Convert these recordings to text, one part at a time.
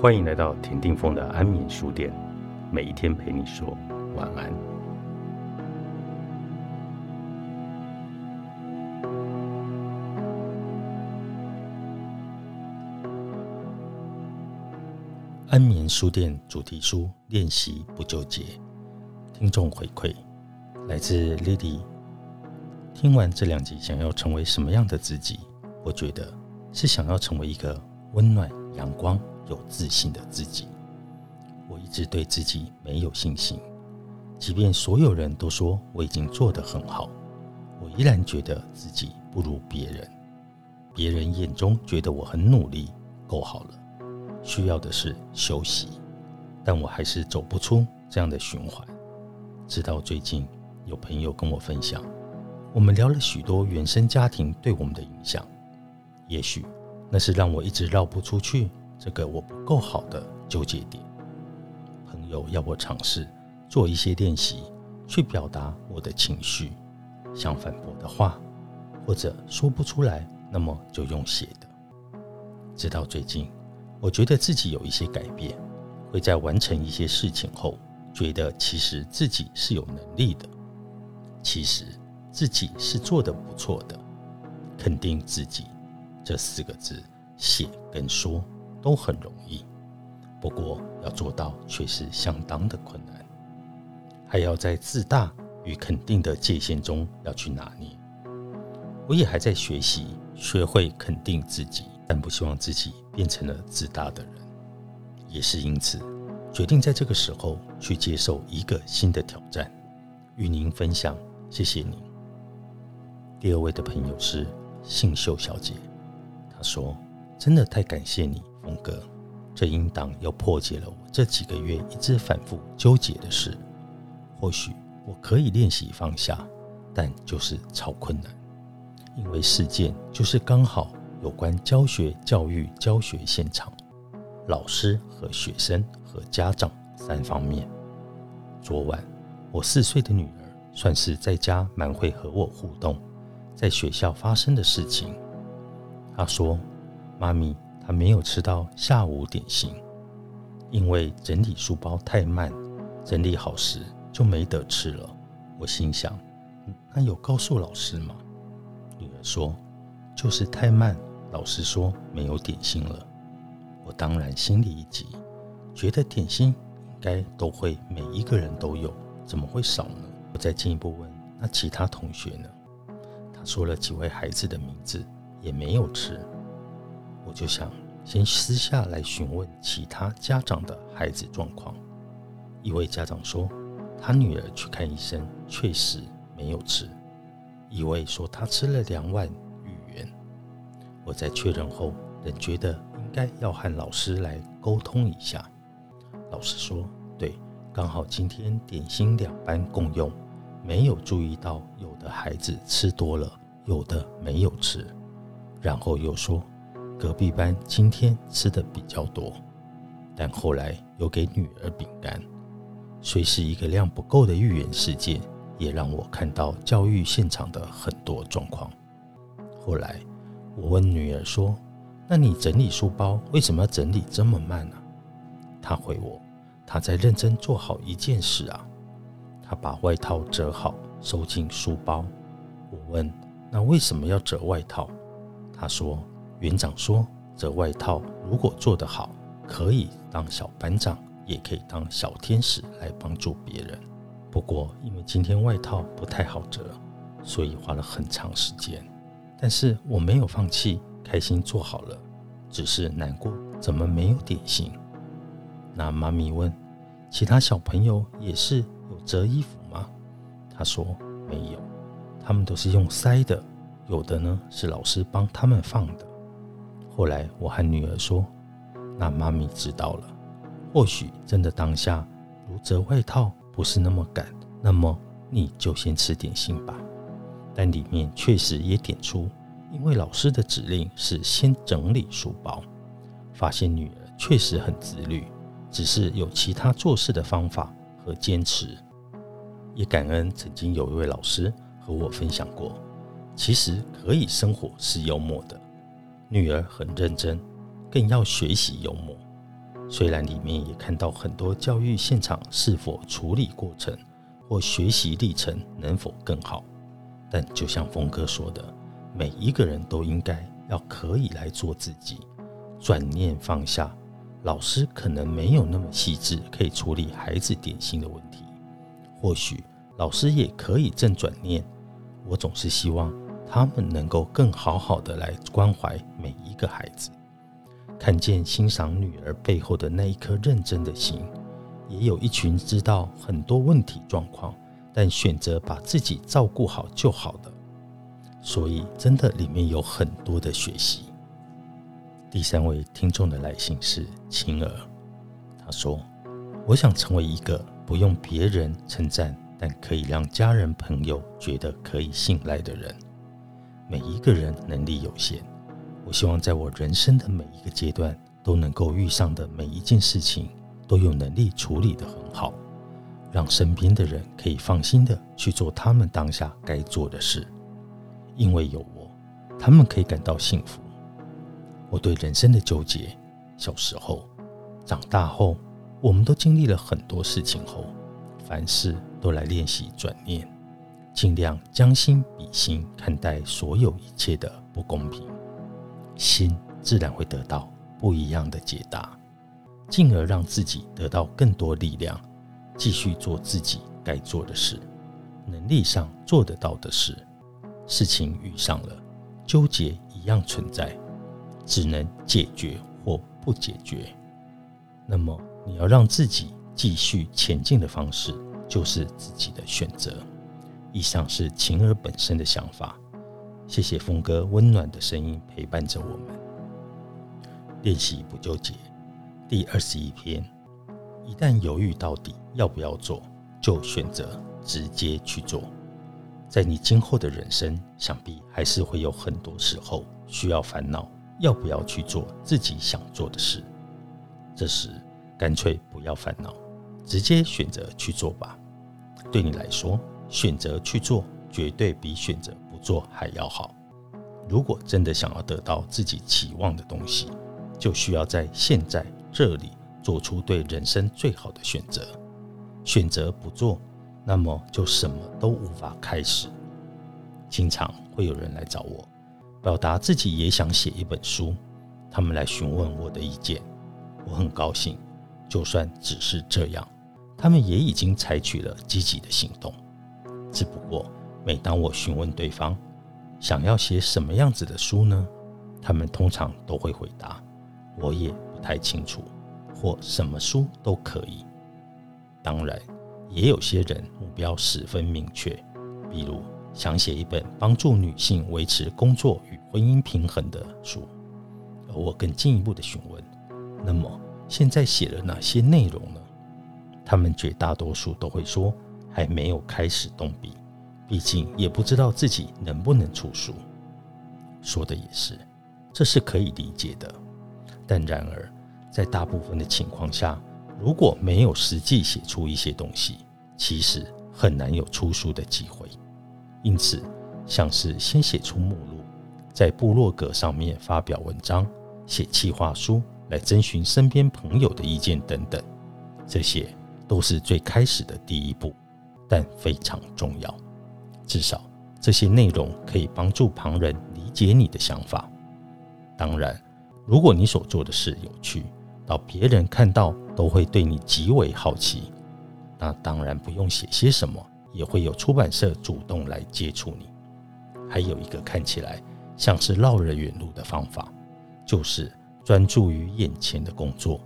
欢迎来到田定峰的安眠书店，每一天陪你说晚安。安眠书店主题书练习不纠结，听众回馈来自 Lily。听完这两集，想要成为什么样的自己？我觉得是想要成为一个温暖、阳光、有自信的自己。我一直对自己没有信心，即便所有人都说我已经做得很好，我依然觉得自己不如别人。别人眼中觉得我很努力，够好了，需要的是休息，但我还是走不出这样的循环。直到最近，有朋友跟我分享，我们聊了许多原生家庭对我们的影响。也许那是让我一直绕不出去这个我不够好的纠结点。朋友要我尝试做一些练习，去表达我的情绪，想反驳的话，或者说不出来，那么就用写的。直到最近，我觉得自己有一些改变，会在完成一些事情后，觉得其实自己是有能力的，其实自己是做的不错的，肯定自己。这四个字，写跟说都很容易，不过要做到却是相当的困难，还要在自大与肯定的界限中要去拿捏。我也还在学习，学会肯定自己，但不希望自己变成了自大的人。也是因此，决定在这个时候去接受一个新的挑战，与您分享。谢谢您。第二位的朋友是信秀小姐。他说：“真的太感谢你，风格，这应当又破解了我这几个月一直反复纠结的事。或许我可以练习放下，但就是超困难，因为事件就是刚好有关教学、教育、教学现场、老师和学生和家长三方面。昨晚我四岁的女儿算是在家蛮会和我互动，在学校发生的事情。”她说：“妈咪，还没有吃到下午点心，因为整理书包太慢，整理好时就没得吃了。”我心想：“那有告诉老师吗？”女儿说：“就是太慢，老师说没有点心了。”我当然心里一急，觉得点心应该都会每一个人都有，怎么会少呢？我再进一步问：“那其他同学呢？”他说了几位孩子的名字。也没有吃，我就想先私下来询问其他家长的孩子状况。一位家长说，他女儿去看医生，确实没有吃；一位说他吃了两碗芋圆。我在确认后，仍觉得应该要和老师来沟通一下。老师说，对，刚好今天点心两班共用，没有注意到有的孩子吃多了，有的没有吃。然后又说，隔壁班今天吃的比较多，但后来又给女儿饼干。虽是一个量不够的预言事件，也让我看到教育现场的很多状况。后来我问女儿说：“那你整理书包为什么要整理这么慢呢？”她回我：“她在认真做好一件事啊。”她把外套折好，收进书包。我问：“那为什么要折外套？”他说：“园长说，这外套如果做得好，可以当小班长，也可以当小天使来帮助别人。不过，因为今天外套不太好折，所以花了很长时间。但是我没有放弃，开心做好了，只是难过怎么没有点心。”那妈咪问：“其他小朋友也是有折衣服吗？”他说：“没有，他们都是用塞的。”有的呢是老师帮他们放的。后来我和女儿说：“那妈咪知道了，或许真的当下如折外套不是那么赶，那么你就先吃点心吧。”但里面确实也点出，因为老师的指令是先整理书包，发现女儿确实很自律，只是有其他做事的方法和坚持。也感恩曾经有一位老师和我分享过。其实可以生活是幽默的，女儿很认真，更要学习幽默。虽然里面也看到很多教育现场是否处理过程或学习历程能否更好，但就像峰哥说的，每一个人都应该要可以来做自己，转念放下。老师可能没有那么细致，可以处理孩子点心的问题。或许老师也可以正转念，我总是希望他们能够更好好的来关怀每一个孩子，看见欣赏女儿背后的那一颗认真的心。也有一群知道很多问题状况，但选择把自己照顾好就好的。所以真的里面有很多的学习。第三位听众的来信是晴儿，他说：“我想成为一个不用别人称赞，但可以让家人朋友觉得可以信赖的人。每一个人能力有限，我希望在我人生的每一个阶段都能够遇上的每一件事情，都有能力处理得很好，让身边的人可以放心的去做他们当下该做的事，因为有我，他们可以感到幸福。”我对人生的纠结，小时候、长大后，我们都经历了很多事情后，凡事都来练习转念，尽量将心比心看待所有一切的不公平，心自然会得到不一样的解答，进而让自己得到更多力量，继续做自己该做的事，能力上做得到的事。事情遇上了，纠结一样存在。只能解决或不解决，那么你要让自己继续前进的方式，就是自己的选择。以上是晴儿本身的想法。谢谢峰哥温暖的声音陪伴着我们。练习不纠结，第二十一篇。一旦犹豫到底要不要做，就选择直接去做。在你今后的人生，想必还是会有很多时候需要烦恼。要不要去做自己想做的事？这时干脆不要烦恼，直接选择去做吧。对你来说，选择去做绝对比选择不做还要好。如果真的想要得到自己期望的东西，就需要在现在这里做出对人生最好的选择。选择不做，那么就什么都无法开始。经常会有人来找我。表达自己也想写一本书，他们来询问我的意见，我很高兴。就算只是这样，他们也已经采取了积极的行动。只不过，每当我询问对方想要写什么样子的书呢，他们通常都会回答：“我也不太清楚，或什么书都可以。”当然，也有些人目标十分明确，比如。想写一本帮助女性维持工作与婚姻平衡的书，而我更进一步的询问：那么现在写了哪些内容呢？他们绝大多数都会说还没有开始动笔，毕竟也不知道自己能不能出书。说的也是，这是可以理解的。但然而，在大部分的情况下，如果没有实际写出一些东西，其实很难有出书的机会。因此，像是先写出目录，在部落格上面发表文章、写企划书，来征询身边朋友的意见等等，这些都是最开始的第一步，但非常重要。至少这些内容可以帮助旁人理解你的想法。当然，如果你所做的事有趣，到别人看到都会对你极为好奇，那当然不用写些什么。也会有出版社主动来接触你。还有一个看起来像是绕了远路的方法，就是专注于眼前的工作，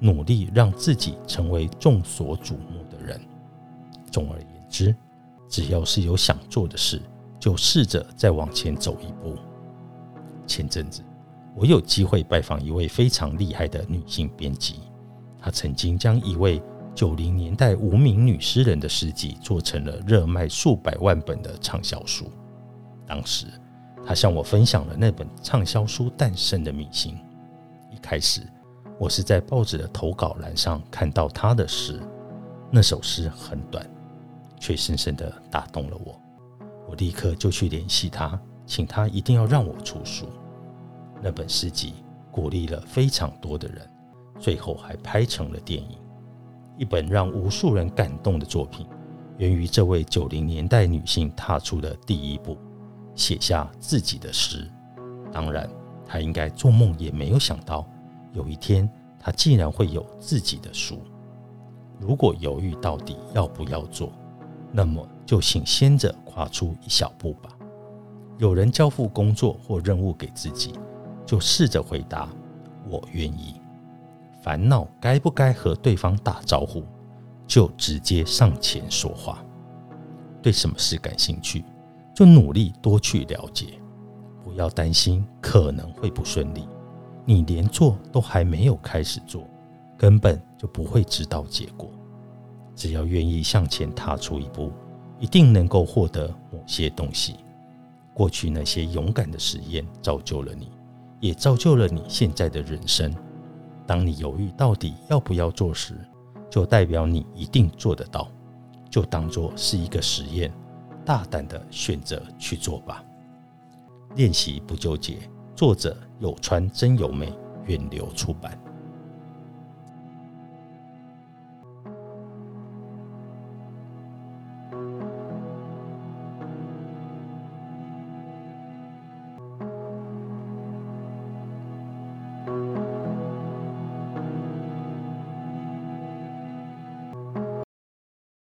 努力让自己成为众所瞩目的人。总而言之，只要是有想做的事，就试着再往前走一步。前阵子，我有机会拜访一位非常厉害的女性编辑，她曾经将一位。九零年代无名女诗人的诗集做成了热卖数百万本的畅销书。当时，他向我分享了那本畅销书诞生的秘辛。一开始，我是在报纸的投稿栏上看到他的诗，那首诗很短，却深深的打动了我。我立刻就去联系他，请他一定要让我出书。那本诗集鼓励了非常多的人。最后还拍成了电影。一本让无数人感动的作品，源于这位九零年代女性踏出的第一步，写下自己的诗。当然，她应该做梦也没有想到，有一天她竟然会有自己的书。如果犹豫到底要不要做，那么就请先着跨出一小步吧。有人交付工作或任务给自己，就试着回答“我愿意”。烦恼该不该和对方打招呼，就直接上前说话。对什么事感兴趣，就努力多去了解。不要担心可能会不顺利，你连做都还没有开始做，根本就不会知道结果。只要愿意向前踏出一步，一定能够获得某些东西。过去那些勇敢的实验造就了你，也造就了你现在的人生。当你犹豫到底要不要做时，就代表你一定做得到，就当做是一个实验，大胆的选择去做吧。练习不纠结，作者有川真由美，远流出版。